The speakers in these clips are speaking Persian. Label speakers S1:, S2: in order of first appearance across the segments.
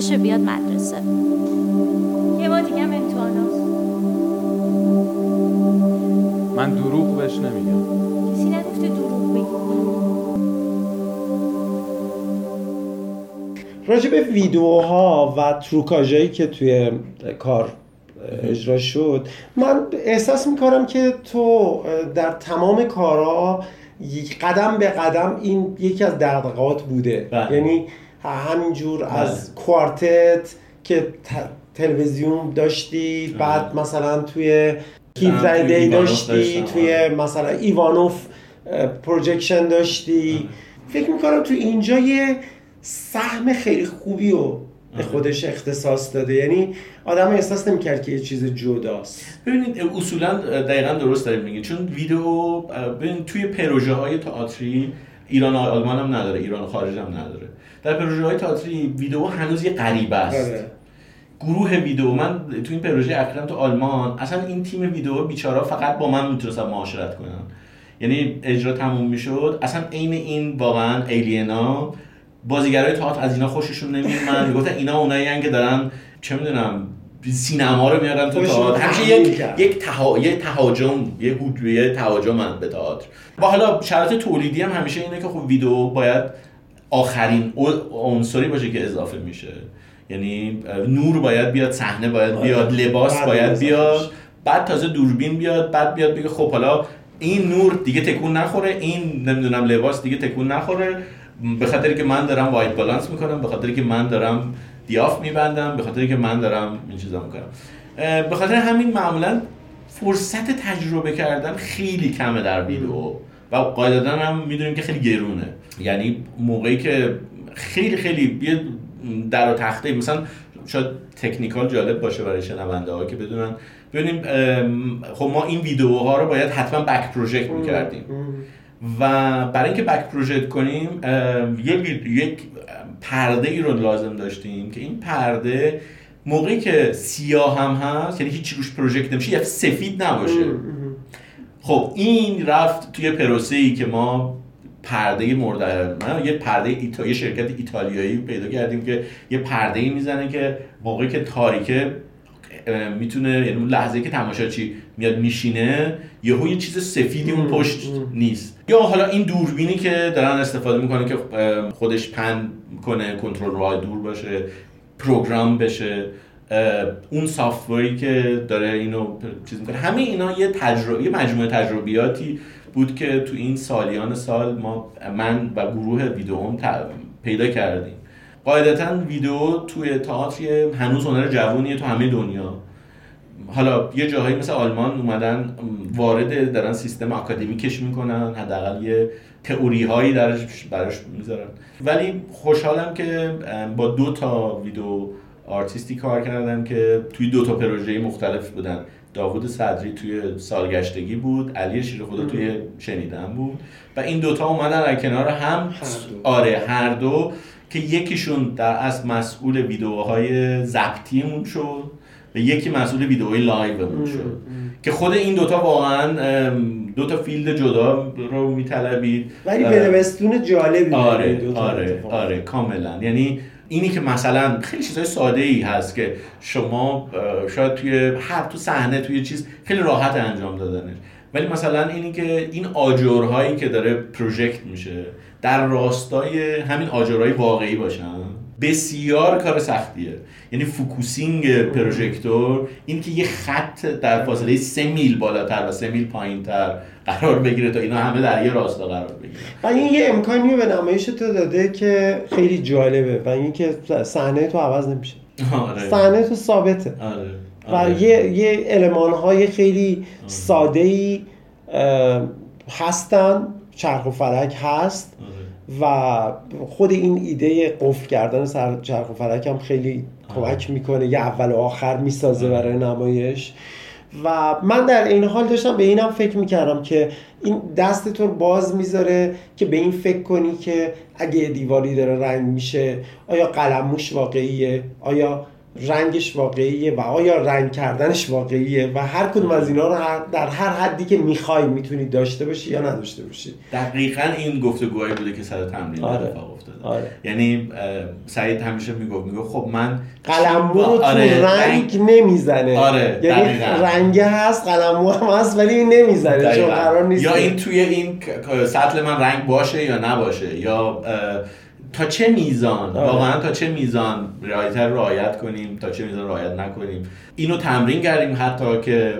S1: باش حرف بزنین پاشه بیاد مدرسه. یه ما دیگه هم امتحانات
S2: من دروغ بهش نمیگم.
S1: کسی نگفته دروغ بگی
S3: راجع به ویدیوها و تروکاژهایی که توی کار اجرا شد من احساس می‌کنم که تو در تمام کارها قدم به قدم این یکی از دقدقات بوده.
S4: بله.
S3: یعنی همینجور از کوارتت که تلویزیون داشتی بعد مثلا توی
S4: توی
S3: دی داشتی توی
S4: آره.
S3: مثلا ایوانوف projection داشتی. فکر می‌کنم تو اینجا یه سهم خیلی خوبی رو به خودش اختصاص داده. یعنی آدم احساس نمی‌کرد که یه چیز جداست.
S4: ببینید اصولا دقیقا درست دارید میگید. چون ویدیو توی پروژه های تئاتری ایران و آلمان هم نداره ایران و خارج هم نداره. در پروژه های تئاتری ویدیو هنوز یه غریبه است.
S3: آره.
S4: گروه ویدیو من تو این پروژه اخیرم تو آلمان اصلا این تیم ویدیو بیچارا فقط با من می‌تونستن معاشرت کنن. یعنی اجرا تموم می‌شد. اصلا عین این واقعا ایلینا بازیگرای تئاتر از اینا خوششون نمیومد می‌گفتن اینا اونایی که دارن چه می‌دونم سینما رو میارن تو تئاتر همیشه
S3: تحمیل
S4: یک. یک تها... یه تهاجم یه هجومیه تهاجم به تئاتر و حالا شرایط تولیدی هم همیشه اینه که خب ویدیو باید آخرین عنصری باشه که اضافه میشه یعنی نور باید بیاد صحنه باید
S3: آره.
S4: بیاد لباس باید بیاد. بعد تازه دوربین بیاد بعد بیاد بگه خب حالا این نور دیگه تکون نخوره این نمی‌دونم لباس دیگه تکون نخوره به خاطر که من دارم وایت بالانس می‌کنم به خاطر که من دارم دیاف میبندم به خاطر که من دارم این چیزا می‌کنم. به خاطر همین معمولا فرصت تجربه کردن خیلی کمه در ویدیو. و قاعدتا هم می‌دونیم که خیلی گرونه. یعنی موقعی که خیلی خیلی یه در و تخته مثلا شاید تکنیکال جالب باشه برای شنونده ها که بدونن. ببینیم خب ما این ویدیوها رو باید حتما بک پروژکت می‌کردیم. و برای اینکه بک پروژکت کنیم یک پرده ای رو لازم داشتیم که این پرده موقعی که سیاه هم هست یعنی هیچی روش پروژکت نمیشه یه سفید نباشه. خب این رفت توی پروسه ای که ما پرده مورد یه پرده ایتا... یه شرکت ایتالیایی پیدا کردیم که یه پرده ای می‌زنه که موقعی که تاریکه می‌تونه یعنی اون لحظه که تماشاچی میاد میشینه یهو یه چیز سفیدی اون پشت نیست. یا حالا این دوربینی که دارن استفاده می‌کنه که خودش پن کنه کنترل راه دور باشه پروگرام بشه اون سافتوری که داره اینو چیز می‌کنه. همه اینا یه تجربه یه مجموعه تجربیاتی بود که تو این سالیان سال ما من و گروه ویدئوم پیدا کردیم. قاعدتا ویدیو توی تئاتر هنوز هنر جوونیه تو همه دنیا. حالا یه جاهایی مثل آلمان اومدن وارد دارن سیستم آکادمیکش می‌کنن حداقل یه تئوری هایی درش براش می‌ذارن ولی خوشحالم که با دو تا video artist ی کار کردم که توی دو تا پروژه مختلف بودن. داوود صدری توی سالگشتگی بود علی شیر خدا توی شنیدن بود. و این دوتا اومدن در کنار هم. آره هر دو. که یکیشون در اصل مسئول ویدیوهای ضبطیمون شد و یکی مسئول ویدیوهای live مون شد. که خود این دوتا واقعا ام، دوتا field جدا رو میطلبید.
S3: ولی دبستون جالبی
S4: آره
S3: دو تا
S4: آره
S3: اتفاق.
S4: آره کاملا. یعنی اینی که مثلا خیلی چیزهای ساده ای هست که شما شاید توی هر تو صحنه توی چیز خیلی راحت انجام دادنش. ولی مثلا اینی که این آجرهایی که داره پروژکت میشه در راستای همین آجرهای واقعی باشن بسیار کار سختیه. یعنی focusing پروژکتور این که یه خط در فاصله سه میل بالاتر و سه میل پایینتر قرار بگیره تا اینا همه در یه راستا قرار بگیرن.
S3: و این یه امکانی به نمایش تو داده که خیلی جالبه. و اینکه صحنه تو عوض نمیشه.
S4: آره.
S3: صحنه تو ثابته.
S4: آره.
S3: و
S4: آره.
S3: یه یه المان های خیلی ساده ای هستن. چرخ و فلک هست.
S4: آره.
S3: و خود این ایده قفل کردن سر چرخ و فلک هم خیلی کمک می‌کنه. یه اول و آخر می‌سازه برای نمایش. و من در این حال داشتم به اینم فکر می‌کردم که این دست تو باز می‌ذاره که به این فکر کنی که اگه دیواری داره رنگ میشه آیا قلموش واقعیه؟ آیا رنگش واقعیه و آیا رنگ کردنش واقعیه و هر کدوم از اینا رو در هر حدی که می‌خوای می‌تونید داشته باشی یا نداشته باشی
S4: دقیقا این گفتگوهایی بوده که سر تمرین
S3: آره.
S4: اتفاق افتاده
S3: آره.
S4: یعنی سعید همیشه می‌گفت می‌گفت خب من
S3: قلمو رو
S4: آره،
S3: تو رنگ نمی‌زنه
S4: آره،
S3: یعنی
S4: دقیقاً.
S3: رنگه هست قلمو هم هست ولی نمی‌زنه چون. قرار نیست
S4: یا این توی این سطل من رنگ باشه یا نباشه یا تا چه میزان
S3: آره.
S4: واقعا تا چه میزان رعایت رو رعایت کنیم تا چه میزان رعایت نکنیم اینو تمرین کردیم حتی که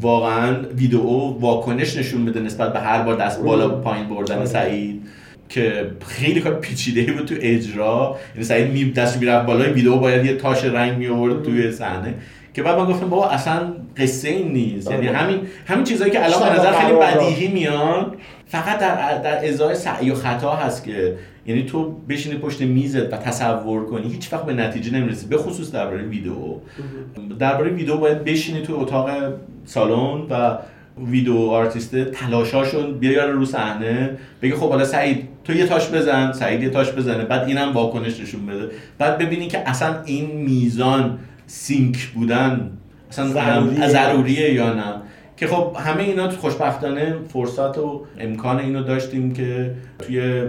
S4: واقعا ویدئو واکنش نشون بده نسبت به هر بار دست بالا پایین بردن
S3: آره.
S4: سعید که خیلی کار پیچیده بود تو اجرا یعنی سعید می دست می‌رفت بالای ویدئو باید یه تاش رنگ می آورد توی صحنه که بعد من گفتم بابا اصلا قصه این نیست یعنی
S3: آره.
S4: همین همین چیزایی که الان به نظر خیلی. بدیهی میان فقط در در ازای سعی و خطا هست که یعنی تو بشینی پشت میزت و تصور کنی هیچ وقت به نتیجه نمی‌رسی به خصوص درباره ویدیو. درباره ویدیو باید بشینی تو اتاق سالن و ویدیو آرتیست تلاشاشون بیاره رو صحنه بگه خب حالا سعید تو یه تاش بزن سعید یه تاش بزنه بعد اینم واکنش نشون بده. بعد ببینی که اصلا این میزان sync بودن اصلا
S3: ضروریه.
S4: ضروریه یا نه. که خب همه اینا تو خوشبختانه فرصت و امکان اینو داشتیم که توی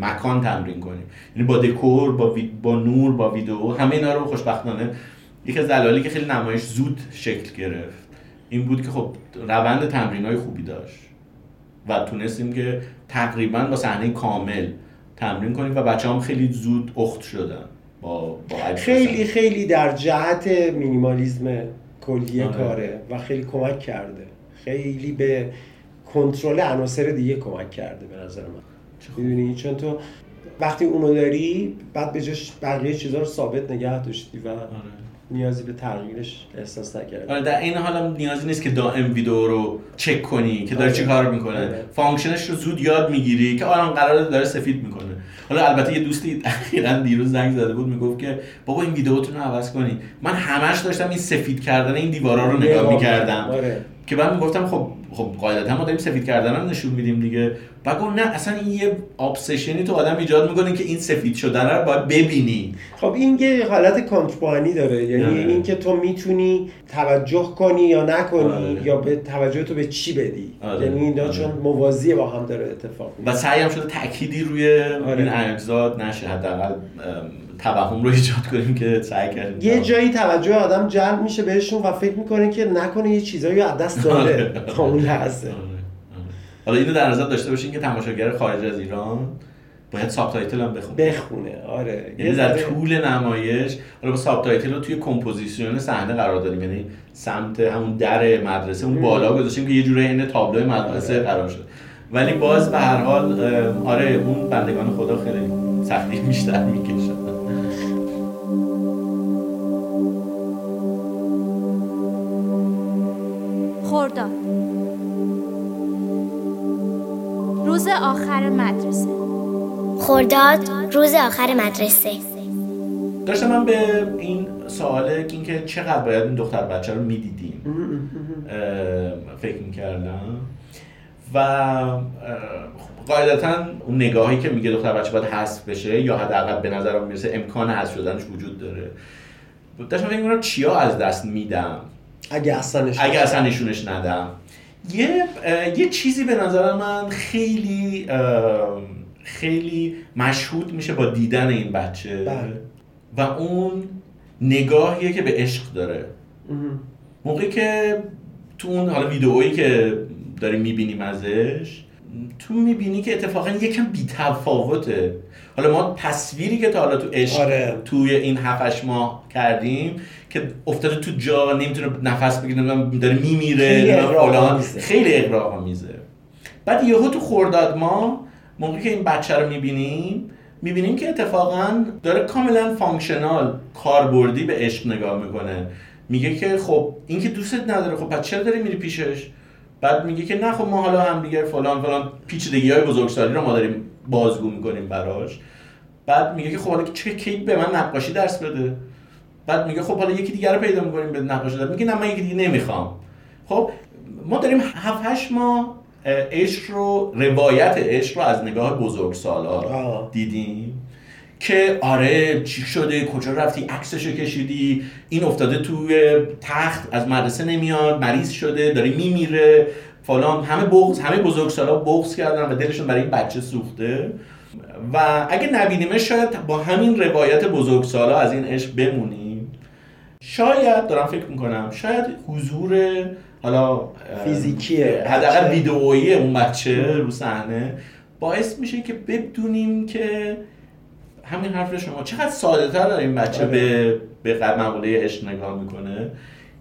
S4: مکان تمرین کنیم. یعنی با دکور با, با نور با ویدیو همه اینا رو خوشبختانه. یکی از دلایلی که خیلی نمایش زود شکل گرفت این بود که خب روند تمرین های خوبی داشت و تونستیم که تقریبا با صحنه کامل تمرین کنیم و بچه هم خیلی زود اخت شدن با, با
S3: خیلی خیلی در جهت مینیمالیزم کلی
S4: آره.
S3: کاره و خیلی کمک کرده. خیلی به کنترل عناصر دیگه کمک کرده به نظر من. می‌دونی؟ چون تو وقتی اونو داری بعد به جاش بقیه چیزها رو ثابت نگه داشتی و نیازی به تغییرش احساس نکردی.
S4: آره در این حال هم نیازی نیست که دائم ویدیو رو چک کنی که داره
S3: آره.
S4: چی کار می‌کنه.
S3: آره.
S4: function ش رو زود یاد می‌گیری که الان قرار داره سفید می‌کنه. حالا البته یه دوستی اخیرا دیروز زنگ زده بود می‌گفت که بابا این ویدیوتون رو عوض کنی من همش داشتم این سفید کردن این دیوارا رو نگاه می‌کردم
S3: آره.
S4: که بعد می‌گفتم خب خب قاعدتا ما داریم سفید کردن رو نشون میدیم دیگه بعد گفت نه اصلا این یه ابسشنی تو آدم ایجاد می‌کنه که این سفید شدن رو باید ببینی
S3: خب این یه حالت کنتربانی داره یعنی
S4: آره.
S3: اینکه تو می‌تونی توجه کنی یا نکنی
S4: آره.
S3: یا به توجه تو به چی بدی
S4: آره.
S3: یعنی اینا. چون موازی با هم داره اتفاق
S4: و سعی هم شده تأکیدی روی. این اجزاد نشه حداقل توهم رو ایجاد کنیم که سعی کردیم
S3: یه جایی توجه آدم جلب میشه بهشون و فکر می‌کنه که نکنه یه چیزایی از دست داده.
S4: آره.
S3: تا اون لحظه.
S4: آره. آره. حالا اینو در نظر داشته باشین که تماشاگر خارج از ایران باید subtitle هم بخونه.
S3: بخونه. آره.
S4: یعنی در طول نمایش حالا ما subtitle رو توی کمپوزیسیون صحنه قرار دادیم یعنی سمت همون در مدرسه اون بالا گذاشتیم که یه جوری عین تابلو مدرسه
S3: آره.
S4: قرار شد. ولی باز به هر حال آره اون بندگان خدا خیلی سختی بیشتر می‌کشن
S1: آخر مدرسه.
S5: خرداد روز آخر مدرسه.
S4: داشتم من به این سواله که اینکه چقدر باید این دختر بچه رو می‌دیدیم. فکر می‌کردم. و قاعدتا اون نگاهی که میگه دختر بچه باید حذف بشه یا حداقل به نظرم می‌رسه امکان حذف شدنش وجود داره. داشتم فکر می‌کنم چیا از دست میدم؟
S3: اگه اصلا
S4: اگه اصلا نشونش ندم. یه یه چیزی به نظر من خیلی خیلی مشهود میشه با دیدن این بچه
S3: بله.
S4: و اون نگاهیه که به عشق داره. موقعی که تو اون حالا ویدئویی که داریم می‌بینیم ازش تو می‌بینی که اتفاقا یکم بیتفاوته حالا ما تصویری که تا حالا تو عشق
S3: آره.
S4: توی این 7 ماه کردیم که افتاده تو جا نمی‌تونه نفس بگیره داره میمیره
S3: خیلی.
S4: خیلی اغراق‌آمیزه بعد یهو تو خرداد ما موقعی که این بچه رو می‌بینیم می‌بینیم که اتفاقا داره کاملا functional کاربردی به عشق نگاه می‌کنه میگه که خب این که دوستت نداره خب پس چرا داری میری پیشش بعد میگه که نه خب ما حالا هم دیگه فلان فلان پیچیدگی های بزرگسالی رو ما داریم بازگو می‌کنیم براش. بعد میگه که خب حالا چه کی به من نقاشی درس بده؟ بعد میگه خب حالا یکی دیگر رو پیدا می‌کنیم به نقاشی درس. میگه نه من یکی دیگه نمی‌خوام. خب ما داریم 7 8 ماه اه، عشق رو روایت عشق رو از نگاه بزرگسالان
S3: آه.
S4: دیدیم که آره چی شده؟ کجا رفتی؟ عکسشو کشیدی؟ این افتاده توی تخت از مدرسه نمیاد مریض شده داره میمیره. فلان همه بغض همه بزرگسالا بغض کردن و دلشون برای این بچه سوخته. و اگه نبینیمه شاید با همین روایت بزرگسالا از این عشق بمونیم. شاید دارم فکر می‌کنم شاید حضور حالا
S3: فیزیکیه
S4: حداقل. ویدئویی اون بچه رو صحنه باعث میشه که بدونیم که همین حرف شما چقدر ساده تر داره این بچه به به قد- مقوله عشق نگاه می‌کنه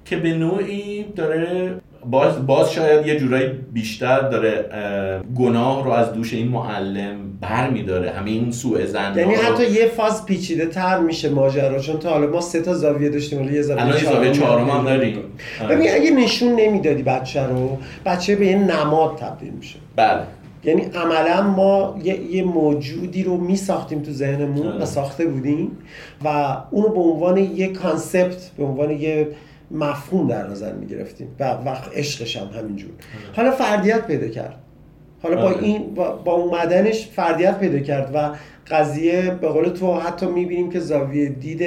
S4: که به نوعی داره باز, باز شاید یه جورایی بیشتر داره اه، گناه رو از دوش این معلم بر میداره همه این سوء زن
S3: یعنی حتی یه فاز پیچیده تر میشه ماجرا چون تا حالا ما سه تا زاویه داشتیم ولی یه زاویه
S4: الان چهارم هم داریم.
S3: ببین اگه نشون نمی‌دادی بچه رو بچه به یه نماد تبدیل میشه.
S4: بله.
S3: یعنی عملا ما یه, یه موجودی رو می ساختیم تو ذهنمون
S4: آره.
S3: و ساخته بودیم و اونو به عنوان یه کانسپت به عنوان یه مفهوم در نظر می گرفتیم و وقت عشقش هم همینجور. حالا فردیت پیدا کرد. حالا با
S4: آره.
S3: این با, با اومدنش فردیت پیدا کرد و قضیه به قول تو حتی می‌بینیم که زاویه دید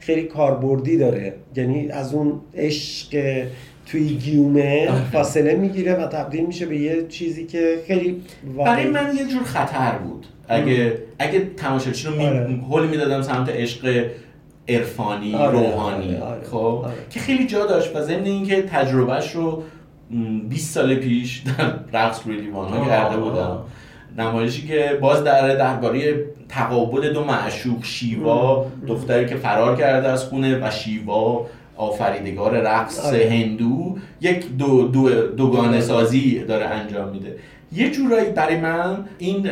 S3: خیلی کاربردی داره. یعنی از اون عشق توی گیومه فاصله می‌گیره و تبدیل میشه به یه چیزی که خیلی
S4: برای
S3: واقعی
S4: من یه جور خطر بود. اگه اگه تماشاچی رو می...
S3: آره.
S4: هل می‌دادم سمت عشق عرفانی
S3: آره،
S4: روحانی
S3: آره، آره،
S4: خب
S3: آره.
S4: که خیلی جا داشت و ضمن اینکه تجربهش رو م، 20 سال پیش در رقص روی لیوان ها کرده بودم. نمایشی که باز در درباره تقابل دو معشوق شیوا دختری که فرار کرده از خونه و شیوا آفریدگار رقص
S3: آره.
S4: هندو یک دو دو دوگانه سازی داره انجام میده یه جورایی برای من این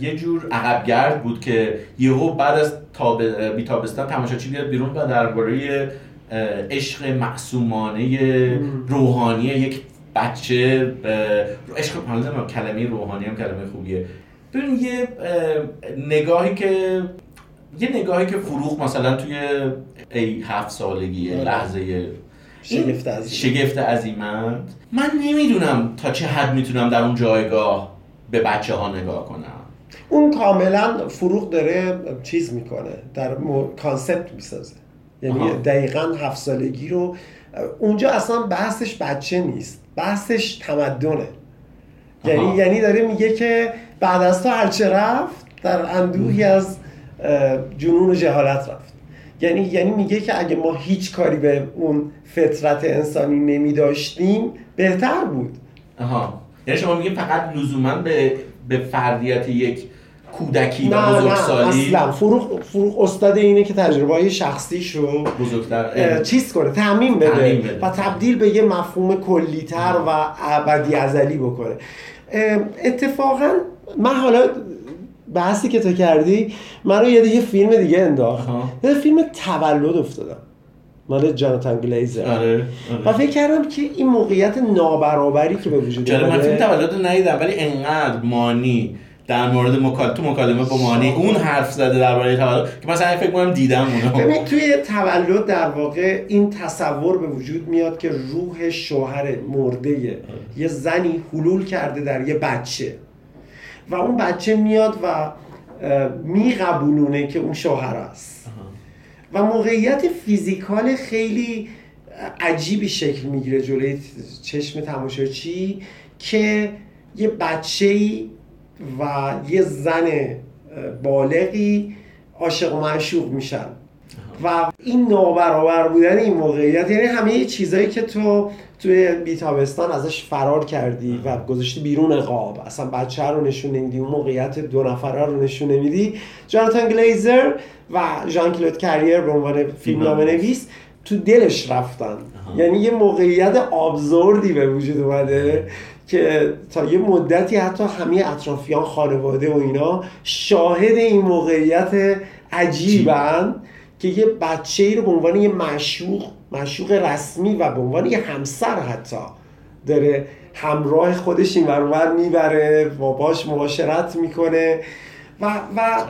S4: یه جور عقبگرد بود که یهو بعد از تاب بی تابستان تماشاچی بیاد بیرون و درباره عشق معصومانه روحانی یک بچه عشق نمی‌دونم کلمه روحانی هم کلمه خوبیه ببین یه اه، نگاهی که یه نگاهی که فروغ مثلا توی ای هفت سالگی
S3: آره.
S4: لحظه
S3: شگفت
S4: این
S3: عظیمت.
S4: شگفت عظیمت من نمی‌دونم تا چه حد می‌تونم در اون جایگاه به بچه ها نگاه کنم
S3: اون کاملا فروغ داره چیز می‌کنه در مو... کانسپت می‌سازه یعنی
S4: آها.
S3: دقیقا هفت سالگی رو اونجا اصلا بحثش بچه نیست بحثش تمدنه یعنی
S4: آها.
S3: یعنی داره میگه که بعد از تو هرچه رفت در اندوهی از جنون و جهالت رفت یعنی یعنی میگه که اگه ما هیچ کاری به اون فطرت انسانی نمی داشتیم بهتر بود.
S4: آها. یعنی شما میگه فقط لزوما به به فردیت یک کودکی و بزرگسالی
S3: اصلا. فروغ, فروغ استاد اینه که تجربه های شخصیش رو
S4: بزرگتر
S3: چیز کنه تعمین بده,
S4: تعمیم بده.
S3: و تبدیل به یه مفهوم کلیتر و ابدی ازلی بکنه اتفاقا من حالا بحثی که تو کردی من رو یه فیلم دیگه انداخت. یه فیلم تولد افتادم. مال جاناتان گلیزر.
S4: آره
S3: و
S4: آره.
S3: فکر کردم که این موقعیت نابرابری که به وجود
S4: جالب من
S3: اومده-
S4: فیلم تولد ندیدم ولی انقدر مانی در مورد مکال... تو مکالمه با مانی اون حرف زده درباره تولد که مثلا فکر کنم دیدم اونو.
S3: ببین توی تولد در واقع این تصور به وجود میاد که روح شوهر مرده یه زنی حلول کرده در یه بچه. و اون بچه میاد و میقبولونه که اون شوهر است. و موقعیت فیزیکال خیلی عجیبی شکل می‌گیره جلوی چشم تماشاچی که یه بچه و یه زن بالغی عاشق و معشوق میشن. و این نابرابر بودن این موقعیت یعنی همه چیزایی که تو توی بیتابستان ازش فرار کردی و گذاشتی بیرون قاب. اصلا بچه رو نشون نمیدی اون موقعیت دو نفره رو نشون نمیدی. جاناتان گلیزر و ژان کلود کریر به عنوان فیلمنامه نویس. تو دلش رفتن. یعنی یه موقعیت آبزوردی به وجود اومده که تا یه مدتی حتی همه اطرافیان خانواده و اینا شاهد این موقعیت عجیبن که یه بچه ای رو به عنوان یه معشوق معشوق رسمی و به عنوان یه همسر حتی داره همراه خودش این ور می‌بره و باش مباشرت می‌کنه و و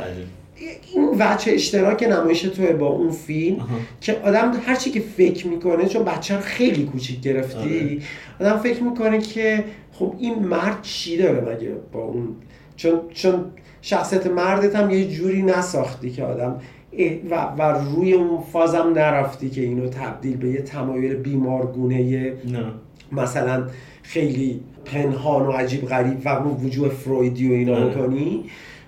S3: این وجه اشتراک نمایش توه با اون فیلم که آدم هرچی که فکر می‌کنه چون بچه رو خیلی کوچیک گرفتی آدم فکر می‌کنه که خب این مرد چی داره مگه با اون؟ چون چون شخصیت مردت هم یه جوری نساختی که آدم و, و روی اون فازم نرفتی که اینو تبدیل به یه تمایل بیمارگونه
S4: نه.
S3: مثلا خیلی پنهان و عجیب غریب و وجوه فرویدی و اینا
S4: آره.
S3: بکنی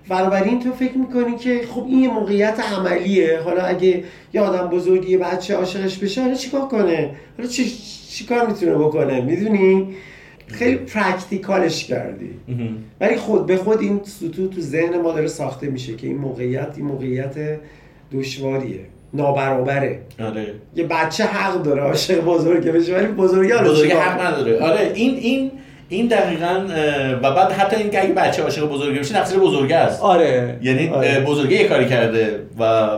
S3: بنابراین تو فکر می‌کنی که خب این یه موقعیت عملیه. حالا اگه یه آدم بزرگی یه بچه عاشقش بشه حالا چیکار کنه؟ حالا چی چیکار می‌تونه بکنه؟ می‌دونی؟ خیلی پرکتیکالش کردی. ولی خود به خود این سطوح تو ذهن ما داره ساخته میشه که این موقعیت این موقعیت دشواریه. نابرابره.
S4: آره.
S3: یه بچه حق داره عاشق بزرگه بشه ولی بزرگی چیکار
S4: حق نداره. آره این این این دقیقا و بعد حتی اینکه اگه بچه عاشق بزرگی بشه تقصیر بزرگه است.
S3: آره.
S4: یعنی
S3: آره.
S4: بزرگه یه کاری کرده و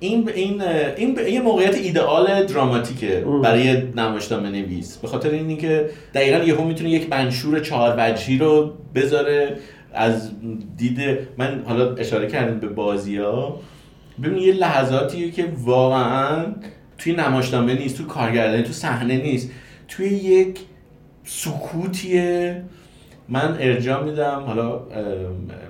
S4: این این این یه موقعیت ایدئال دراماتیکه
S3: ام.
S4: برای نمایشنامه نویس به خاطر اینی که دقیقا یهو می‌تونه یک منشور چهار وجهی رو بذاره. از دید من حالا اشاره کردیم به بازی ها ببین یه لحظاتیه که واقعا توی نمایشنامه نیست تو کارگردانی تو صحنه نیست. توی یک سکوتیه. من ارجاع میدم حالا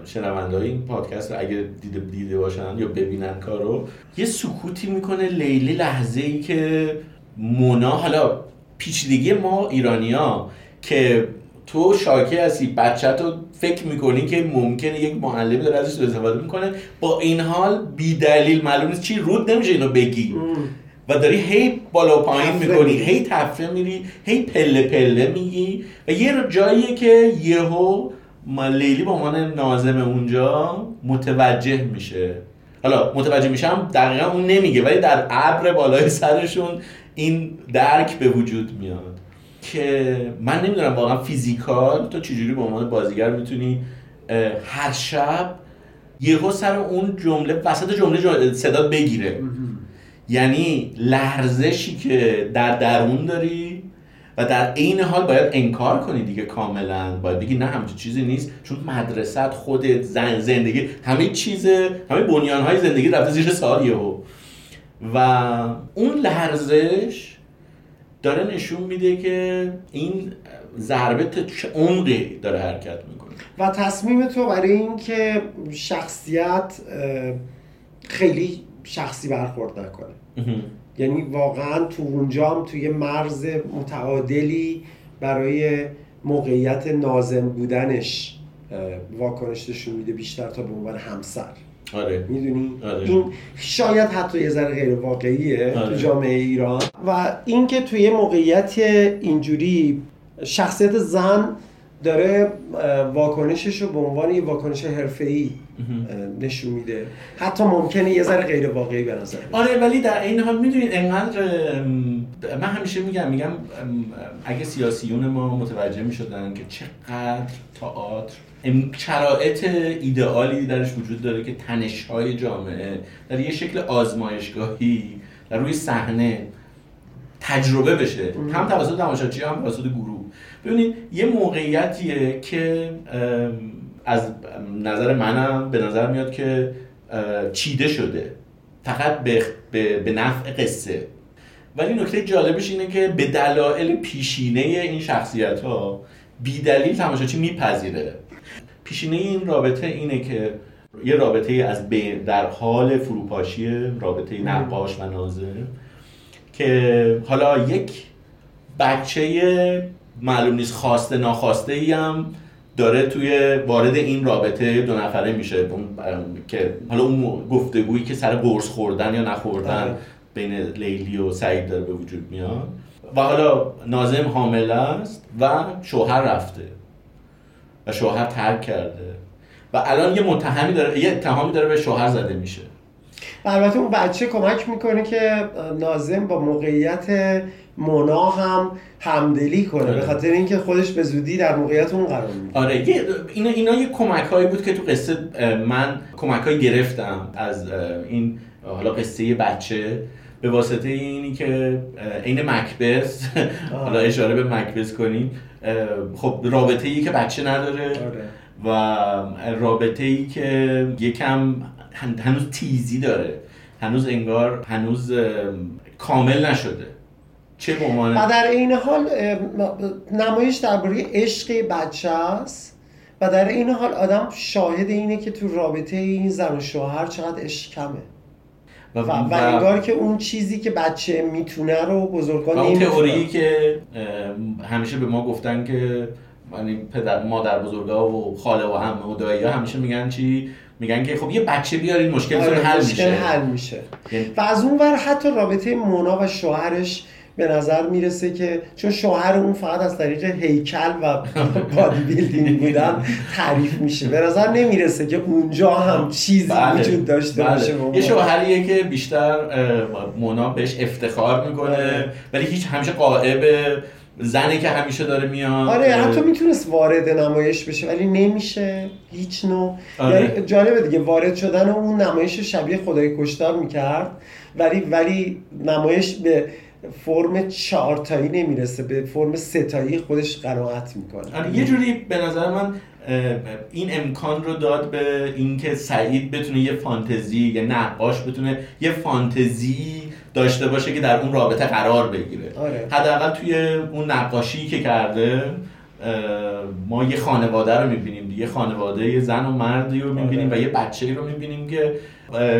S4: شنونده این پادکست رو اگه دیده, دیده باشن یا ببینن کارو یه سکوتی می‌کنه لیلی لحظه ای که مونا حالا پیچیدگی ما ایرانیا که تو شاکی هستی بچه تو فکر می‌کنی که ممکنه یک معلمی داره ازش استفاده می‌کنه. با این حال بی دلیل معلوم نیست چی رود نمیشه اینو بگی. و داری هی بالا و پایین می‌کنی. هی تفره میری هی پله پله میگی. و یه جاییه که یهو ما- لیلی به عنوان نازم اونجا متوجه میشه. حالا متوجه میشم دقیقا اون نمیگه ولی در ابر بالای سرشون این درک به وجود میاد. که من نمی‌دونم واقعا فیزیکال تو چجوری به عنوان بازیگر می‌تونی هر شب یهو سر اون جمله وسط جمله صدا بگیره. یعنی لرزشی که در درون داری و در عین حال باید انکار کنی دیگه کاملا. باید بگی نه همچین چیزی نیست. چون مدرسه خودت زن زندگی همه چیز همه بنیان های زندگی رفته زیر سوال یهو. و اون لرزش داره نشون میده که این ضربه تا چه عمقی داره حرکت می‌کنه.
S3: و تصمیم تو برای اینکه شخصیت خیلی شخصی برخورد نکنه. یعنی واقعا تو اونجا هم توی مرز متعادلی برای موقعیت نازم بودنش واکنش نشون میده بیشتر تا به عنوان همسر.
S4: آره
S3: می‌دونی
S4: آره.
S3: این شاید حتی یه ذره غیر واقعیه تو
S4: آره.
S3: جامعه ایران و اینکه توی موقعیت اینجوری شخصیت زن داره واکنشش رو به عنوان یه واکنش حرفه‌ای نشون میده حتی ممکنه یه ذره غیر واقعی به نظر بیاد.
S4: آره ولی در این حال می‌دونید انقدر ام، من همیشه میگم میگم اگه سیاسیون ما متوجه می‌شدن که چقدر تئاتر شرایط ایدئالی درش وجود داره که تنشهای جامعه در یه شکل آزمایشگاهی در روی صحنه تجربه بشه. هم توسط تماشاچی هم توسط گروه. ببینید یه موقعیتیه که از نظر منم به نظر میاد که چیده شده. فقط به, به, به نفع قصه. ولی نکته جالبش اینه که به دلایل پیشینه این شخصیت ها بی دلیل تماشاچی میپذیره. پیشینه این رابطه اینه که یه رابطه از بین در حال فروپاشی رابطه نقاش و ناظر که حالا یک بچه معلوم نیست خواسته ناخواسته ای هم داره توی وارد این رابطه دو نفره میشه. که حالا اون گفتگویی که سر قرص خوردن یا نخوردن
S3: آره.
S4: بین لیلی و سعید داره به وجود میاد. و حالا نازم حامل است و شوهر رفته. و شوهر ترک کرده. و الان یه متهمی داره یه اتهامی داره به شوهر زده میشه.
S3: و البته اون بچه کمک می‌کنه که نازم با موقعیت مونا هم همدلی کنه
S4: آره.
S3: به خاطر اینکه خودش به زودی در موقعیت اون قرار می‌گیره.
S4: آره یه اینا اینا یه کمک هایی بود که تو قصه من کمک هایی گرفتم از این حالا قصه بچه. به واسطه اینی که عین مکبس. حالا اشاره به مکبس کنیم خب رابطه ای که بچه نداره
S3: آره.
S4: و رابطه ای که یکم هن- هنوز تیزی داره هنوز انگار هنوز ام، کامل نشده چه به
S3: و در این حال نمایش درباره عشق بچه است و در این حال آدم شاهد اینه که تو رابطه این زن و شوهر چقدر عشق کمه و, و انگار که اون چیزی که بچه می‌تونه رو بزرگان
S4: اون. تئوری که همیشه به ما گفتن که یعنی پدر مادر بزرگا و خاله و عمه و دایی همیشه میگن چی؟ میگن که خب یه بچه بیارین مشکلتون
S3: آره،
S4: حل
S3: مشکل
S4: میشه.
S3: حل میشه.
S4: یعنی-
S3: و از اون ور حتی رابطه مونا و شوهرش به نظر می‌رسه که چون شوهر اون فقط از طریق هیکل و بادی بیلدینگ بودن تعریف میشه. به نظر نمی‌رسه که اونجا هم چیزی
S4: بله،
S3: وجود داشته
S4: بله.
S3: باشه.
S4: یه شوهریه که بیشتر مونا بهش افتخار می‌کنه
S3: آره.
S4: ولی هیچ همیشه قائب زنی که همیشه داره میاد.
S3: آره حتی می‌تونست وارد نمایش بشه ولی نمیشه. هیچ نوع.
S4: آره.
S3: یعنی جالبه دیگه وارد شدن اون نمایش شبیه خدای کشتار می‌کرد. ولی ولی نمایش به فرم چهارتایی نمی‌رسه به فرم ستایی خودش قناعت می‌کنه
S4: آره یه جوری به نظر من این امکان رو داد به اینکه سعید بتونه یه فانتزی یه نقاش بتونه یه فانتزی داشته باشه که در اون رابطه قرار بگیره
S3: آره.
S4: حداقل توی اون نقاشی که کرده ما یه خانواده رو می‌بینیم یه خانواده یه زن و مردی رو می‌بینیم
S3: آره.
S4: و یه بچه رو می‌بینیم که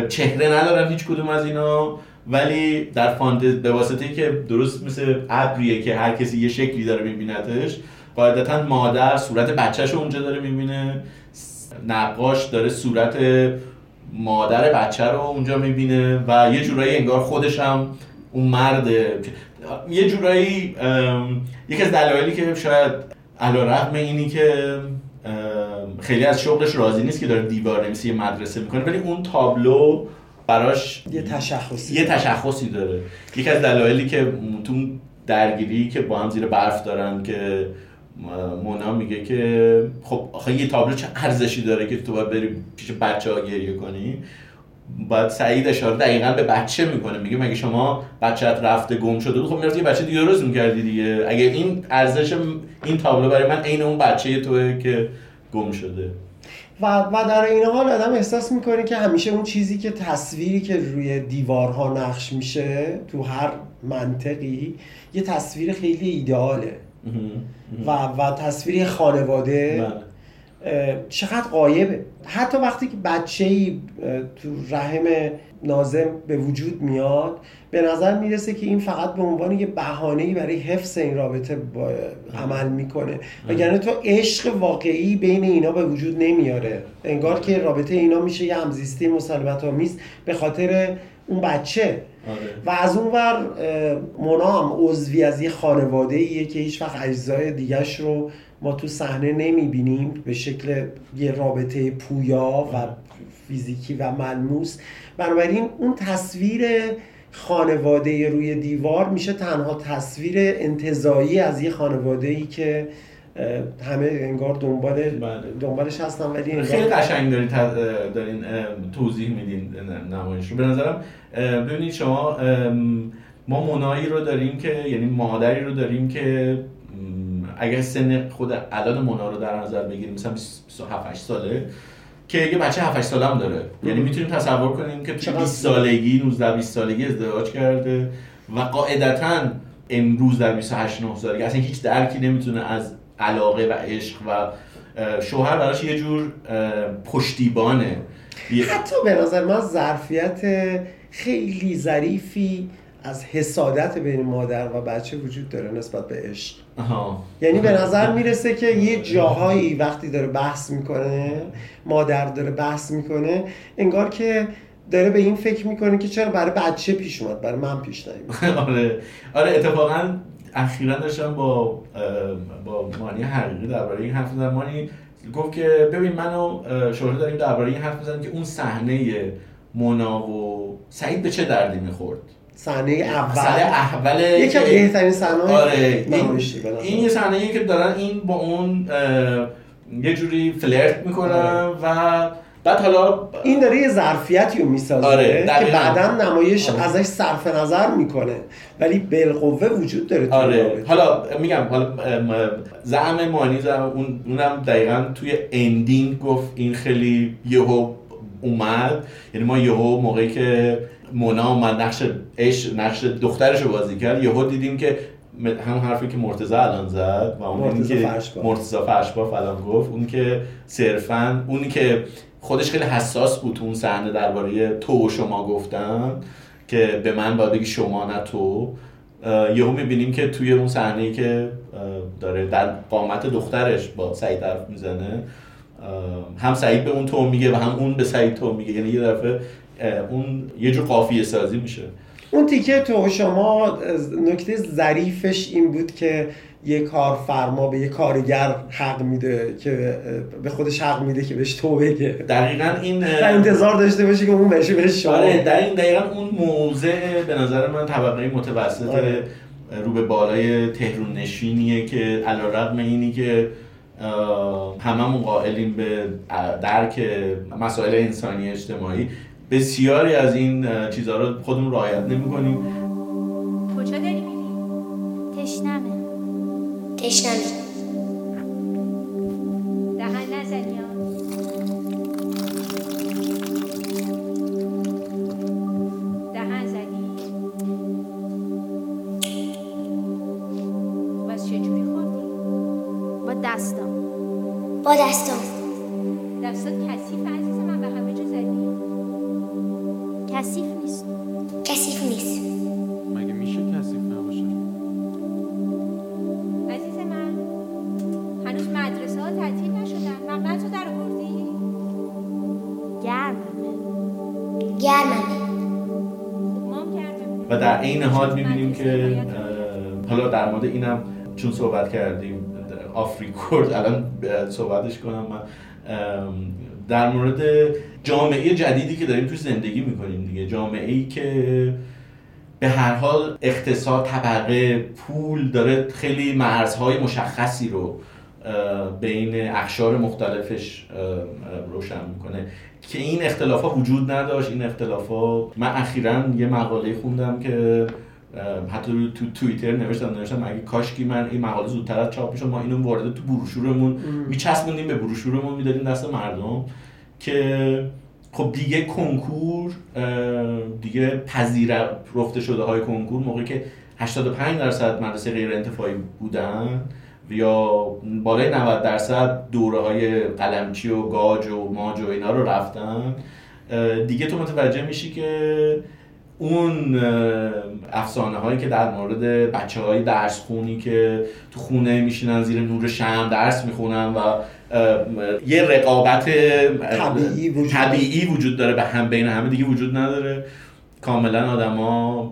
S4: چهره ندارن هیچ کدوم از اینا ولی در فانتز به واسطه که درست مثل ابریه که هر کسی یه شکلی داره میبینتش قاعدتا مادر صورت بچهش اونجا داره می‌بینه. نقاش داره صورت مادر بچه رو اونجا می‌بینه و یه جورایی انگار خودش هم اون مرده یه جورایی یکی از دلایلی که شاید علا رقم اینی که خیلی از شغلش راضی نیست که داره دیوار نویسی یه مدرسه می‌کنه ولی اون تابلو براش
S3: یه تشخصی
S4: یه تشخصی داره. یکی از دلایلی که تو درگیری که با هم زیر برف دارن که مونا میگه که خب آخه یه تابلو چه ارزشی داره که تو باید بری پیش بچه ها گریه کنی؟ باید سعید اشاره دقیقا به بچه می‌کنه. میگه مگه شما بچت رفته گم شده بود؟ خب می‌رفتی یه بچه دیگه روز می‌کردی دیگه. اگه این ارزش این تابلو برای من عین اون بچه توه که گم شده.
S3: و, و در این حال آدم احساس می‌کنه که همیشه اون چیزی که تصویری که روی دیوارها نقش میشه تو هر منطقی یه تصویر خیلی ایدئاله. و, و تصویر خانواده
S4: بله.
S3: چقدر قایبه. حتی وقتی که بچه ای تو رحم نازم به وجود میاد به نظر می‌رسه که این فقط به عنوان یه بهانه‌ای برای حفظ این رابطه با عمل می‌کنه. وگرنه تو عشق واقعی بین اینا به وجود نمیاره. انگار که رابطه اینا میشه یه همزیستی مسلمت آمیز به خاطر اون بچه.
S4: آره.
S3: و از اون ور مونا هم عضوی از یه خانواده ایه که هیچ وقت اجزای دیگش رو ما تو صحنه نمی‌بینیم به شکل یه رابطه پویا و فیزیکی و ملموس. بنابراین اون تصویر خانواده روی دیوار میشه تنها تصویر انتظایی از یه خانواده ای که همه انگار دنبال
S4: بله.
S3: دنبالش هستن ولی
S4: خیلی قشنگ دارین دارین توضیح میدین نمایش رو به نظرم ببینید شما ما منایی رو داریم که یعنی مادری رو داریم که اگر سن خود الان مونا رو در نظر بگیریم مثلا 27 8 ساله که یه بچه 7 8 ساله هم داره یعنی می‌تونیم تصور کنیم که توی
S3: چقدر؟
S4: 20 سالگی 19 20 سالگی ازدواج کرده و قاعدتا امروز در 28 9 سالگی. اصلا هیچ درکی نمی‌تونه از علاقه و عشق و شوهر براش یه جور پشتیبانه.
S3: حتی به نظر من ظرفیت خیلی ظریفی از حسادت بین مادر و بچه وجود داره نسبت به عشق. یعنی به نظر می‌رسه که یه جاهایی وقتی داره بحث می‌کنه مادر داره بحث می‌کنه انگار که داره به این فکر می‌کنه که چرا برای بچه پیش اومد برای من پیش نیومد.
S4: آره. آره اتفاقا اخیرا داشتم با با مانی حقیقی درباره این حرف زدم مانی گفت که ببین منو شوهر داریم درباره این حرف می‌زنیم که اون صحنه مونا و سعید به چه دردی می‌خورد؟
S3: صحنه اول
S4: صحنه اول
S3: یکی از بهترین صحنه
S4: آره این, یه صحنه که دارن این با اون یه جوری فلرت می‌کنن
S3: آره.
S4: و بعد حالا
S3: این داره یه ظرفیتی رو می‌سازه
S4: آره،
S3: که. بعدا نمایش
S4: آره.
S3: ازش صرف نظر می‌کنه ولی بالقوه وجود داره تو
S4: آره. حالا میگم حالا زعم مانی زعم اون اونم دقیقا توی اندینگ گفت این خیلی یهو اومد یعنی ما یهو موقعی که مونا اومد نقش اش نقش دخترش رو بازی کرد. یهو دیدیم که همون حرفی که مرتضی الان زد و اون که. مرتضی فرشبا فلان گفت اون که صرفا اونی که خودش خیلی حساس بود تو اون صحنه درباره تو و شما گفتن که به من باید بگی شما نه تو. یهو می‌بینیم که توی اون صحنه ای که داره در قامت دخترش با سعید حرف می‌زنه هم سعید به اون تو میگه و هم اون به سعید تو میگه. یعنی یه دفعه اون یه جور قافیه سازی میشه.
S3: اون تیکه تو شما نکته ظریفش این بود که یه کارفرما به یه کارگر حق میده که به خودش حق میده که بهش تو بگه
S4: دقیقا این
S3: و انتظار داشته باشی که اون بهش بهش شما.
S4: آره در این دقیقا اون موضع به نظر من طبقه متوسط
S3: آره.
S4: رو به بالای تهرون نشینیه که علا رقم اینی که هممون قائلیم به درک مسائل انسانی اجتماعی. بسیاری از این چیزها رو خودمون رعایت نمی کنیم
S1: کجا داری میری؟
S5: تشنمه. تشنمه.
S4: حال می‌بینیم که حالا در مورد اینم چون صحبت کردیم آف ریکورد الان صحبتش کنم من. در مورد جامعه جدیدی که داریم توش زندگی می‌کنیم دیگه. جامعه ای که به هر حال اقتصاد طبقه پول داره خیلی مرزهای مشخصی رو بین اخشار مختلفش روشن می‌کنه. که این اختلاف ها وجود نداشت این اختلاف ها من اخیرا یه مقاله خوندم که حتی تو توییتر نوشتم نوشتم اگه کاشکی من این مقاله زودتر از چاپ می‌شد ما اینو وارد تو بروشورمون میچسبوندیم به بروشورمون می‌دادیم دست مردم. که خب دیگه کنکور دیگه پذیرفته شده های کنکور موقعی که 85 درصد مدرسه غیر انتفاعی بودن. یا بالای 90 درصد دوره های قلمچی و گاج و ماج و اینا رو رفتن دیگه تو متوجه میشی که اون افسانه هایی که در مورد بچه های درس خونی که تو خونه میشینن زیر نور شم درس می‌خونن و یه رقابت
S3: طبیعی وجود داره.
S4: طبیعی وجود داره به هم بین همه دیگه وجود نداره کاملا آدما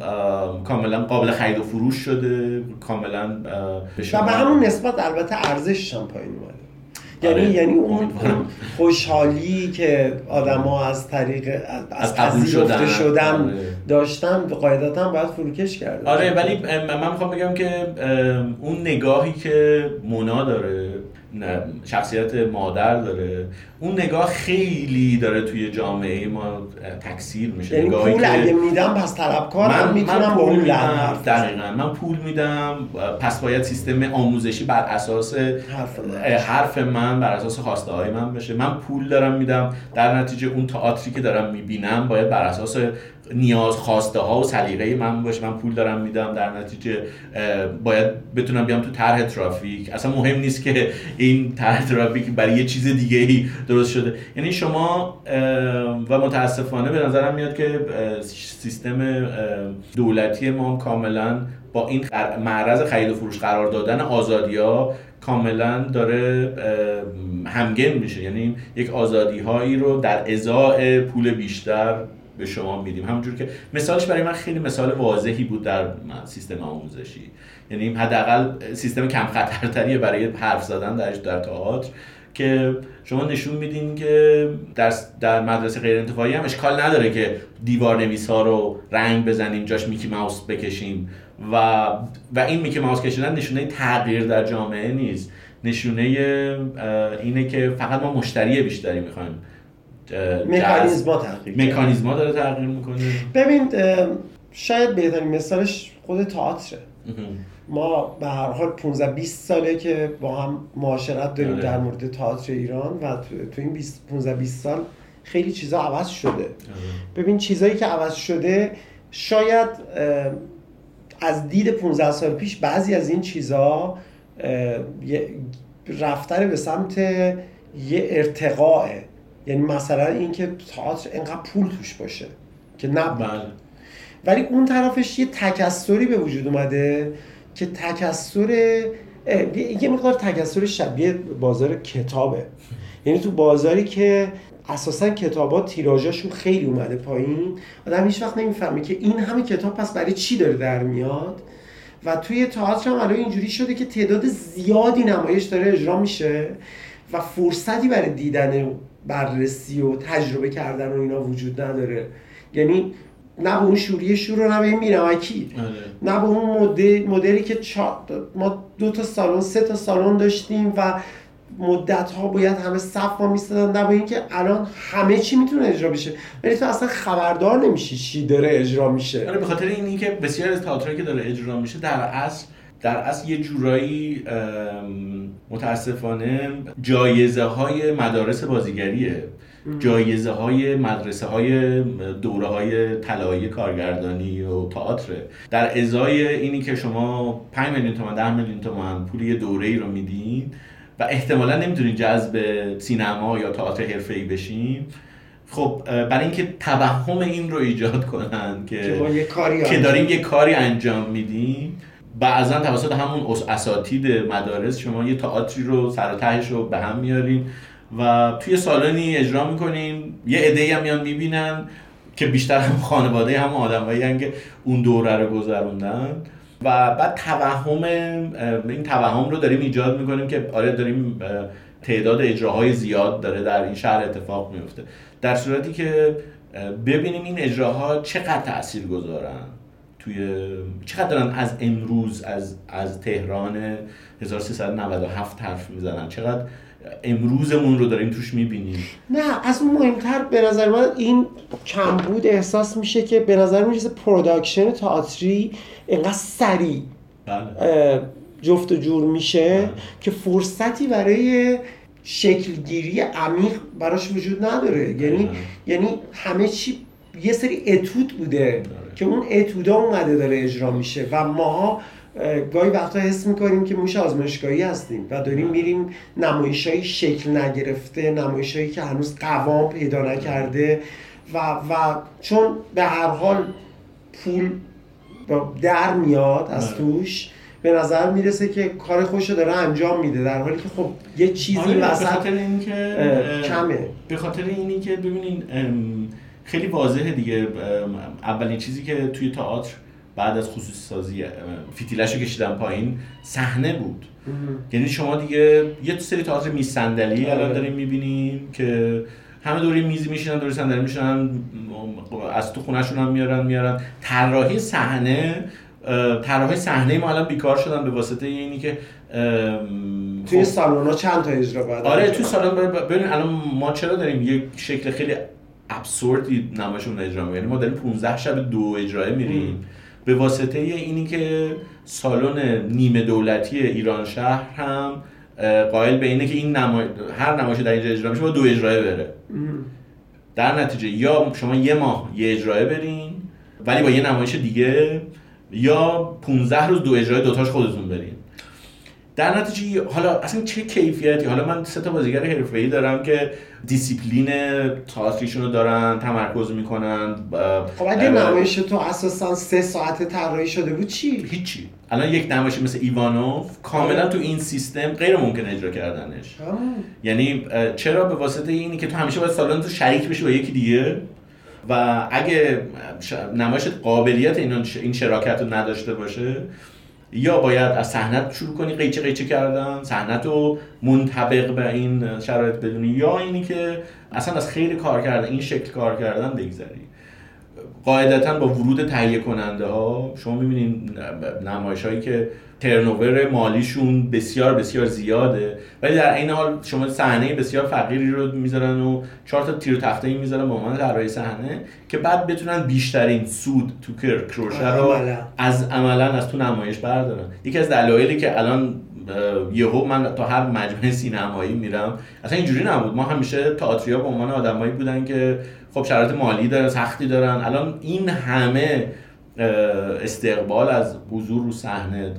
S4: کاملا قابل خرید و فروش شده کاملا به
S3: و به همون نسبت البته ارزشش هم پایین اومده یعنی
S4: آره،
S3: یعنی اون
S4: امیدوارم.
S3: اون خوشحالی که آدما از طریق از, پذیرفته
S4: شدن.
S3: شدن
S4: آره.
S3: داشتن قاعدتا باید فروکش کرده
S4: آره ولی من می‌خوام بگم که اون نگاهی که مونا داره شخصیت مادر داره. اون نگاه خیلی داره توی جامعه ما تکثیر میشه.
S3: یعنی
S4: نگاهی
S3: پول
S4: که
S3: اگه میدم پس طلبکارم می‌تونم با
S4: پول
S3: اون
S4: میدم. دقیقا. من پول میدم. پس باید سیستم آموزشی بر اساس
S3: حرف من.
S4: حرف من بر اساس خواسته های من بشه. من پول دارم میدم. در نتیجه اون تئاتری که دارم می‌بینم باید بر اساس نیاز خواسته ها و سلیقه من باشه من پول دارم میدم در نتیجه باید بتونم بیام تو طرح ترافیک. اصلا مهم نیست که این طرح ترافیک برای یه چیز دیگه ای درست شده. یعنی شما و متاسفانه به نظرم میاد که سیستم دولتی ما کاملا با این معرض خرید و فروش قرار دادن ها کاملا داره همگن میشه. یعنی یک آزادی هایی رو در ازای پول بیشتر به شما میدیم. همونجور که مثالش برای من خیلی مثال واضحی بود در سیستم آموزشی. یعنی حداقل سیستم کم خطرتریه برای حرف زدن درش در تئاتر که شما نشون میدین که در, در مدرسه غیر انتفاعی هم اشکال نداره که دیوار نویس ها رو رنگ بزنیم جاش میکی ماوس بکشیم. و و این میکی ماوس کشیدن نشونه تغییر در جامعه نیست. نشونه اینه که فقط ما مشتری بیشتری می‌خوایم
S3: مکانیزما تغییر.
S4: مکانیزما داره تغییر می‌کنه.
S3: ببین شاید بهترین مثالش خود تئاتره. ما به هر حال 15 20 ساله که با هم معاشرت داریم
S4: آره.
S3: در مورد تئاتر ایران و تو, تو این 20 15 20 سال خیلی چیزا عوض شده. ببین چیزایی که عوض شده شاید از دید 15 سال پیش بعضی از این چیزا رفتن به سمت یه ارتقاه یعنی مثلا اینکه تئاتر انقدر پول توش باشه که نه
S4: بله.
S3: ولی اون طرفش یه تکسری به وجود اومده که تکسر یه مقدار تکسر شبیه بازار کتابه. یعنی تو بازاری که اساسا کتابات تیراژاشون خیلی اومده پایین آدم هیچ وقت نمی‌فهمه که این همه کتاب پس برای چی داره در میاد؟ و توی تئاتر هم الان اینجوری شده که تعداد زیادی نمایش داره اجرا میشه و فرصتی برای دیدن بررسی و تجربه کردن و اینا وجود نداره. یعنی نه به اون شوری شور و نه به این مینمکی
S4: آره.
S3: نه به اون مدل مدلی که چا... ما دو تا سالن سه تا سالن داشتیم و مدت ها باید همه صف ما میستدن نه به اینکه الان همه چی می‌تونه اجرا بشه. ولی تو اصلا خبردار نمیشی چی داره اجرا میشه.
S4: آره به خاطر اینی که بسیار از تئاترایی که داره اجرا میشه در اصل در اصل یه جورایی متاسفانه جایزه های مدارس بازیگریه. جایزه های مدرسه های دوره های طلایی کارگردانی و تئاتر در ازای اینی که شما 5 میلیون تومن 10 میلیون تومن پول یه دوره ای رو میدین و احتمالا نمی‌تونین جذب سینما یا تئاتر حرفه‌ای بشین خب برای اینکه توهم این رو ایجاد کنن که
S3: که ما یه کاری
S4: که
S3: انجام
S4: داریم یه کاری انجام میدیم بعضا توسط همون اس- اساتید مدارس شما یه تئاتری رو سر رو به هم میارین و توی سالنی اجرا می‌کنین. یه عده هم میان می‌بینن که بیشتر هم خانواده هم آدمایی که اون دوره رو گذروندن. و بعد توهم این توهم رو داریم ایجاد می‌کنیم که آره داریم تعداد اجراهای زیاد داره در این شهر اتفاق میفته در صورتی که ببینیم این اجراها چقدر تأثیر گذارن توی چقدر دارن از امروز از از تهران 1397 حرف می‌زنن؟ چقدر امروزمون رو داریم توش می‌بینیم؟
S3: نه از اون مهمتر به نظر من این کمبود احساس میشه که به نظر می‌رسه production تئاتری انقدر سریع
S4: بله.
S3: جفت و جور میشه که فرصتی برای شکلگیری عمیق براش وجود نداره. یعنی
S4: دقیقاً.
S3: یعنی همه چی یه سری اتود بوده که اون اتودا اومده داره اجرا میشه و ماها اه، گاهی وقتا حس می‌کنیم که موش آزمایشگاهی هستیم و داریم میریم نمایش های شکل نگرفته نمایش هایی که هنوز قوام پیدا نکرده و, و چون به هر حال پول در میاد از
S4: بله.
S3: توش به نظر می‌رسه که کار خوش رو داره انجام میده در حالی که خب یه چیزی
S4: آره، به
S3: وسط
S4: خاطر اینکه
S3: کمه.
S4: به خاطر اینی که ببینین ام، خیلی واضحه دیگه. اولین چیزی که توی تئاتر بعد از خصوصی سازی فیتیلش رو کشیدن پایین صحنه بود. یعنی شما دیگه یه سری تئاتر میز صندلی الان
S3: آره.
S4: داریم می‌بینیم که همه دوری میزی میشینن دوری صندلی میشینن از تو خونهشون هم میارن میارن. طراحی صحنه طراحی صحنه ما الان بیکار شدن به واسطه اینی که
S3: توی
S4: خب،
S3: سالن ها چند تا اجرا باید
S4: آره
S3: انجام
S4: تو سالن ببین الان ما چرا داریم یک شکل خیلی ابسوردی نمایشمون اجرا می‌کنیم یعنی ما داریم 15 شب دو اجرای میریم. به واسطه اینی که سالن نیمه دولتی ایران شهر هم قائل به اینه که این نمای... هر نمایش در اینجا اجرا میشه با دو اجرای بره. در نتیجه یا شما یه ماه یه اجرای برین ولی با یه نمایش دیگه یا 15 روز دو اجرای دوتاش خودتون برین. در نتیجه حالا اصلا چه کیفیتی؟ حالا من سه تا بازیگر حرفه‌ای دارم که دیسیپلین تئاتریشون رو دارن تمرکز می‌کنن
S3: خب اگه نمایش تو اساسا سه ساعت طراحی شده بود چی؟
S4: هیچی. الان یک نمایش مثل ایوانوف کاملا تو این سیستم غیر ممکن اجرا کردنش.
S3: همون.
S4: یعنی چرا به واسطه اینی که تو همیشه باید سالن تو شریک بشی با یکی دیگه؟ و اگه نمایش قابلیت این این شراکت رو نداشته باشه یا باید از صحنت شروع کنی قیچه قیچه کردن صحنت رو منطبق به این شرایط بدونی یا اینی که اصلا از خیلی کار کردن این شکل کار کردن بگذری. قاعدتا با ورود تهیه کننده ها شما می‌بینین نمایش هایی که ترنوور مالیشون بسیار بسیار زیاده. ولی در این حال شما صحنه بسیار فقیری رو می‌ذارن و چهار تا تیر تخته می‌ذارن به عنوان طراحی صحنه که بعد بتونن بیشترین سود تو کر- کروشه رو. از عملا از تو نمایش بردارن. یکی از دلایلی که الان یهو من تا هر مجمع سینمایی میرم اصلا اینجوری نبود. ما همیشه تئاتریا به عنوان آدمایی بودن که خب شرایط مالی دارن سختی دارن. الان این همه استقبال از حضور رو صحنه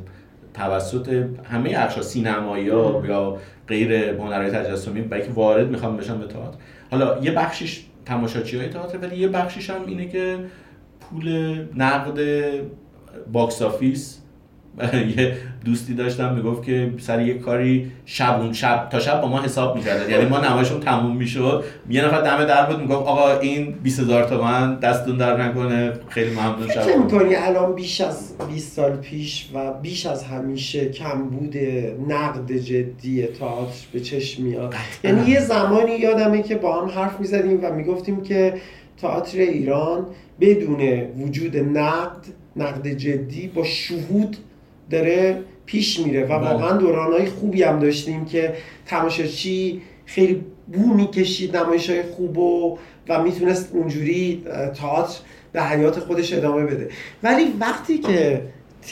S4: توسط همه اقشا سینمایی ها یا غیر هنرهای تجسمی برای که وارد می‌خوام بشن به تئاتر. حالا یه بخشیش تماشاچی های تئاتر ولی یه بخشیش هم اینه که پول نقد box office یه دوستی داشتم می‌گفت که سر یه کاری شب اون شب تا شب با ما حساب می‌کردن. یعنی ما نمایشون تموم می‌شد. یه نفر دم در بود می‌گفت آقا این 20000 تومن دستتون درد نکنه. خیلی ممنون
S3: فکر
S4: شب
S3: می‌کنی الان بیش از 20 سال پیش و بیش از همیشه کمبود نقد جدی تئاتر به چشم میاد؟ یعنی یه زمانی یادمه که با هم حرف می‌زدیم و می‌گفتیم که تئاتر ایران بدون وجود نقد نقد جدی با شهود داره پیش میره و
S4: بله.
S3: واقعا دورانهای خوبی هم داشتیم که تماشاچی خیلی بو می‌کشید نمایش های خوب و, و می‌تونست اونجوری تئاتر به حیات خودش ادامه بده ولی وقتی که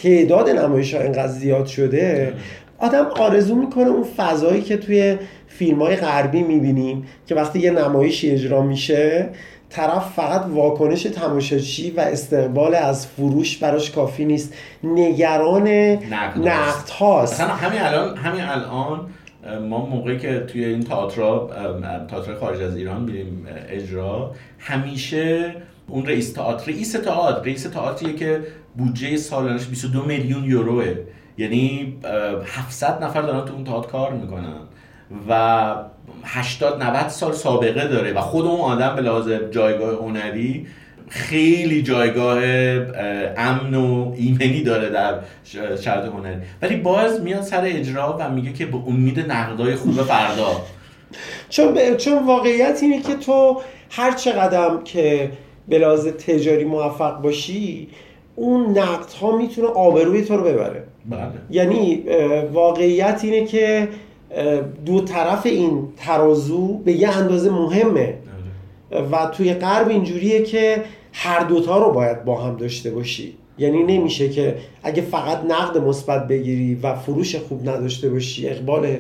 S3: تعداد نمایش ها اینقدر زیاد شده آدم آرزو می‌کنه اون فضایی که توی فیلم های غربی می‌بینیم که وقتی یه نمایشی اجرا میشه طرف فقط واکنش تماشاچی و استقبال از فروش براش کافی نیست. نگران
S4: نقد
S3: هاست.
S4: همین الان همین الان ما موقعی که توی این تئاترها اه، تئاتر خارج از ایران میریم اجرا همیشه اون رئیس تئاتر رئیس تئاتر رئیس تئاتریه که بودجه سالانش 22 میلیون یوروه. یعنی اه، 700 نفر دارن تو اون تئاتر کار می‌کنن. و 80 90 سال سابقه داره و خود اون آدم به لحاظ جایگاه هنری خیلی جایگاه اه، امن و ایمنی داره در شرط هنری. ولی باز میاد سر اجرا و میگه که به امید نقدای خوب فردا.
S3: چون ب- چون واقعیت اینه که تو هر چقدر که به لحاظ تجاری موفق باشی اون نقد ها می‌تونه آبروی تو رو ببره.
S4: بله.
S3: یعنی واقعیت اینه که دو طرف این ترازو به یه اندازه مهمه. و توی غرب اینجوریه که هر دوتا رو باید با هم داشته باشی. یعنی نمیشه که اگه فقط نقد مثبت بگیری و فروش خوب نداشته باشی اقبال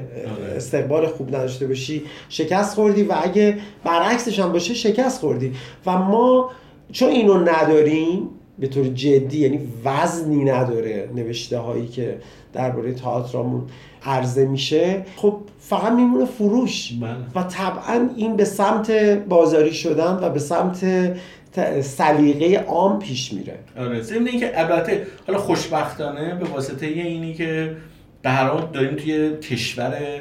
S3: استقبال خوب نداشته باشی شکست خوردی و اگه برعکسش هم باشه شکست خوردی. و ما چون اینو نداریم به طور جدی یعنی وزنی نداره نوشته هایی که درباره تئاترامون عرضه میشه خب فقط میمونه فروش
S4: بله.
S3: و طبعا این به سمت بازاری شدن و به سمت سلیقه عام پیش میره
S4: آره ضمن اینکه البته حالا خوشبختانه به واسطه اینی که به هر حال داریم توی کشور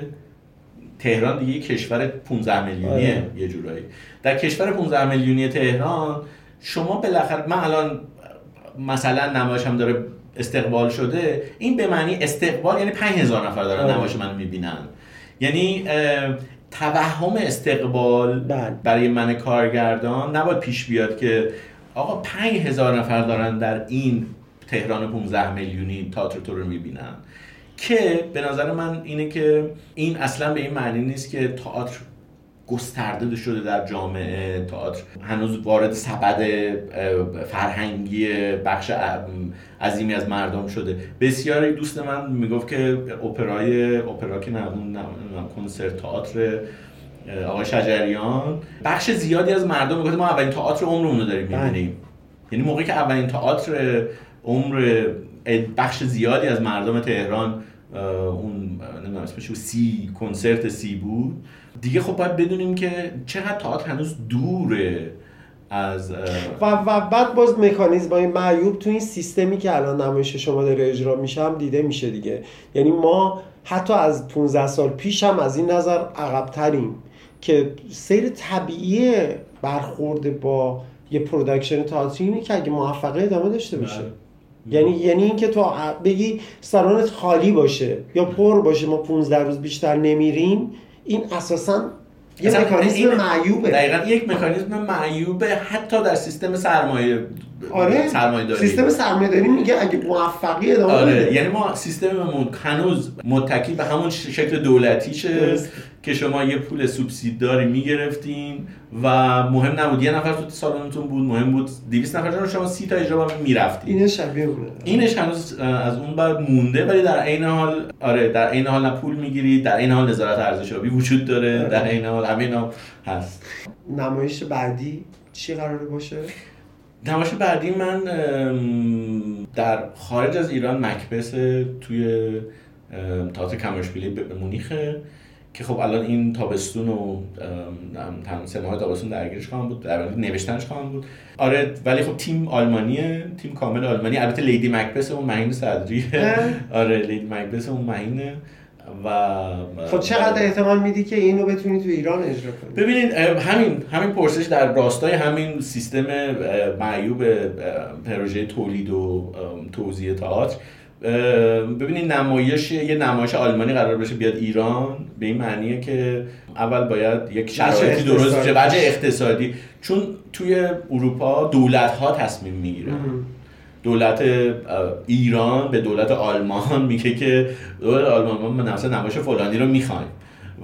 S4: تهران دیگه کشور 15 میلیونیه
S3: آره.
S4: یه جورایی در کشور 15 میلیونی تهران شما بالاخره من الان مثلا نمایش هم داره استقبال شده این به معنی استقبال یعنی 5000 نفر دارن. نمایش منو می‌بینن یعنی توهم استقبال
S3: بله.
S4: برای من کارگردان نباید پیش بیاد که آقا 5000 نفر دارن در این تهران 15 میلیونی تئاتر تو رو می‌بینن که به نظر من اینه که این اصلا به این معنی نیست که تئاتر گسترده شده در جامعه تئاتر. هنوز وارد سبد فرهنگی بخش عظیمی از مردم شده. بسیاری دوست من می‌گفت که اپرای اپرا که نه نه، کنسرت تئاتر آقای شجریان. بخش زیادی از مردم می‌گفت ما اولین تئاتر عمرمون رو داریم
S3: بله.
S4: می‌بینیم. یعنی موقعی که اولین تئاتر عمر بخش زیادی از مردم تهران اون نمی‌دونم اسمش سی کنسرت سی بود. دیگه خب باید بدونیم که چقدر تئاتر هنوز دوره از
S3: و, و بعد باز مکانیزم های معیوب تو این سیستمی که الان نمایش شما داره اجرا میشه هم دیده میشه دیگه یعنی ما حتی از 15 سال پیش هم از این نظر عقبتریم که سیر طبیعی برخورد با یه production تئاتری اینه که اگه موفقه ادامه داشته باشه
S4: بله.
S3: یعنی یعنی اینکه تو بگی سالنت خالی باشه یا پر باشه ما 15 روز بیشتر نمیریم این اساسا یه مکانیزم معیوبه.
S4: دقیقا یک مکانیزم معیوبه حتی در سیستم سرمایه
S3: آره.
S4: سرمایه داری
S3: سیستم سرمایه داری میگه اگه موفقی ادامه
S4: آره.
S3: بده.
S4: یعنی ما سیستممون هنوز متکی به همون شکل دولتیشه.
S3: درست.
S4: که شما یه پول سوبسیدداری می‌گرفتین و مهم نبود. یه نفر تو سالنتون بود مهم بود 200 نفر رو شما 30 تا اجرا می‌رفتین.
S3: اینه شبیه اونه.
S4: اینش هنوز از اون بعد مونده ولی در عین حال آره در عین حال نه پول می‌گیرید در عین حال نظارت ارزشیابی وجود داره
S3: آره.
S4: در عین حال همه اینا هست.
S3: نمایش بعدی چی قراره باشه؟
S4: نمایش بعدی من در خارج از ایران مکبس توی تئاتر کمرشپیلی ب- مونیخه. که خب الان این تابستون و ام، تمام سه ماه تابستون درگیرش خواهم بود. در واقع نوشتنش خواهم بود. آره ولی خب تیم آلمانیه. تیم کامل آلمانی. البته لیدی مکبس اون مهین صدریه
S3: اه.
S4: آره لیدی مکبس اون مهینه و
S3: خب چقدر احتمال میدی که اینو بتونی تو ایران اجرا کنی؟
S4: ببینید همین همین پرسش در راستای همین سیستم معیوب پروژه تولید و توزیع تئاتر. ببینید نمایش یه نمایش آلمانی قرار بشه بیاد ایران به این معنیه که اول باید یک شرایطی درست بشه. وجه اقتصادی. چون توی اروپا دولت ها تصمیم می‌گیرن دولت ایران به دولت آلمان میگه که دولت آلمان ما مثلا نمایش فلانی رو می‌خوایم.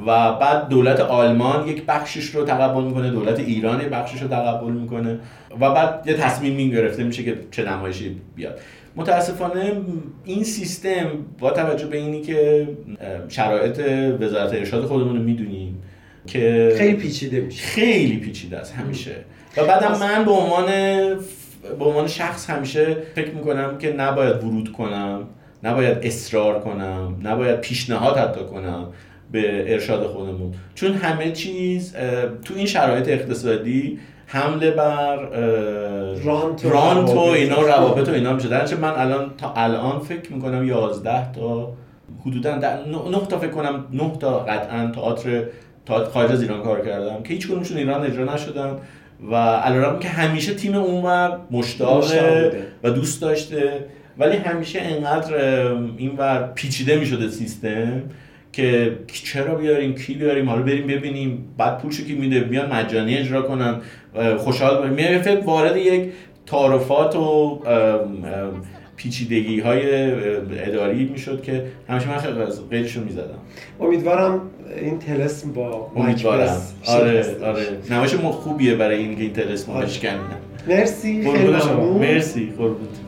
S4: و بعد دولت آلمان یک بخشش رو تقبل می‌کنه دولت ایران یک بخشش رو تقبل می‌کنه. و بعد یه تصمیمی گرفته میشه که چه نمایشی بیاد. متاسفانه این سیستم با توجه به اینی که شرایط وزارت ارشاد خودمون رو می‌دونیم که
S3: خیلی پیچیده میشه.
S4: خیلی پیچیده است همیشه. و بعدم من به عنوان به عنوان شخص همیشه فکر می‌کنم که نباید ورود کنم نباید اصرار کنم نباید پیشنهاد حتی کنم به ارشاد خودمون. چون همه چیز تو این شرایط اقتصادی حمله بر
S3: رانت و
S4: رانت و
S3: روابط.
S4: اینا روابط و اینا میشه در من الان تا الان فکر می‌کنم 11 تا حدودا نه نه تا فکر کنم 9 تا قطعا تئاتر تئاتر خارج از ایران کار کردم که هیچ کدومشون ایران اجرا نشدن و علیرغم که همیشه تیم اونور
S3: مشتاق.
S4: و دوست داشته ولی همیشه انقدر اینور پیچیده می‌شده سیستم که چرا بیاریم کی بیاریم حالا بریم ببینیم. بعد پولشو کی میده؟ بیان مجانی اجرا کنن. خوشحال باشیم می‌رفت وارد یک تعارفات و پیچیدگی های اداری می‌شد که همیشه من خیلی از می‌زدم.
S3: امیدوارم این تلسم با
S4: امیدوارم. آره آره. نمایش ما خوبیه برای اینکه این تلسم
S3: آره.
S4: بشکنه.
S3: مرسی خیلی
S4: قربون مرسی قربونت.